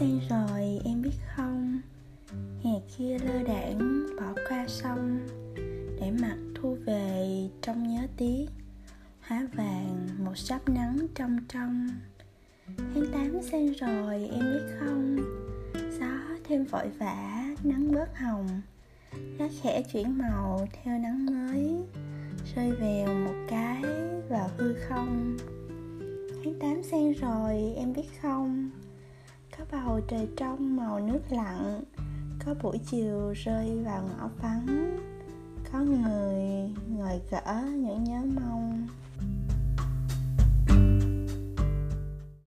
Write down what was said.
sen rồi, em biết không? Hè kia lơ đảng, bỏ qua sông, để mặt thu về trong nhớ tí. Hóa vàng, một sắp nắng trong trong. Tháng tám sen rồi, em biết không? Gió thêm vội vã, nắng bớt hồng. Lá khẽ chuyển màu theo nắng mới, rơi vèo một cái vào hư không. Tháng tám sen rồi, em biết không? Có bầu trời trong màu nước lặng, có buổi chiều rơi vào ngõ vắng, có người ngồi gỡ những nhớ mong.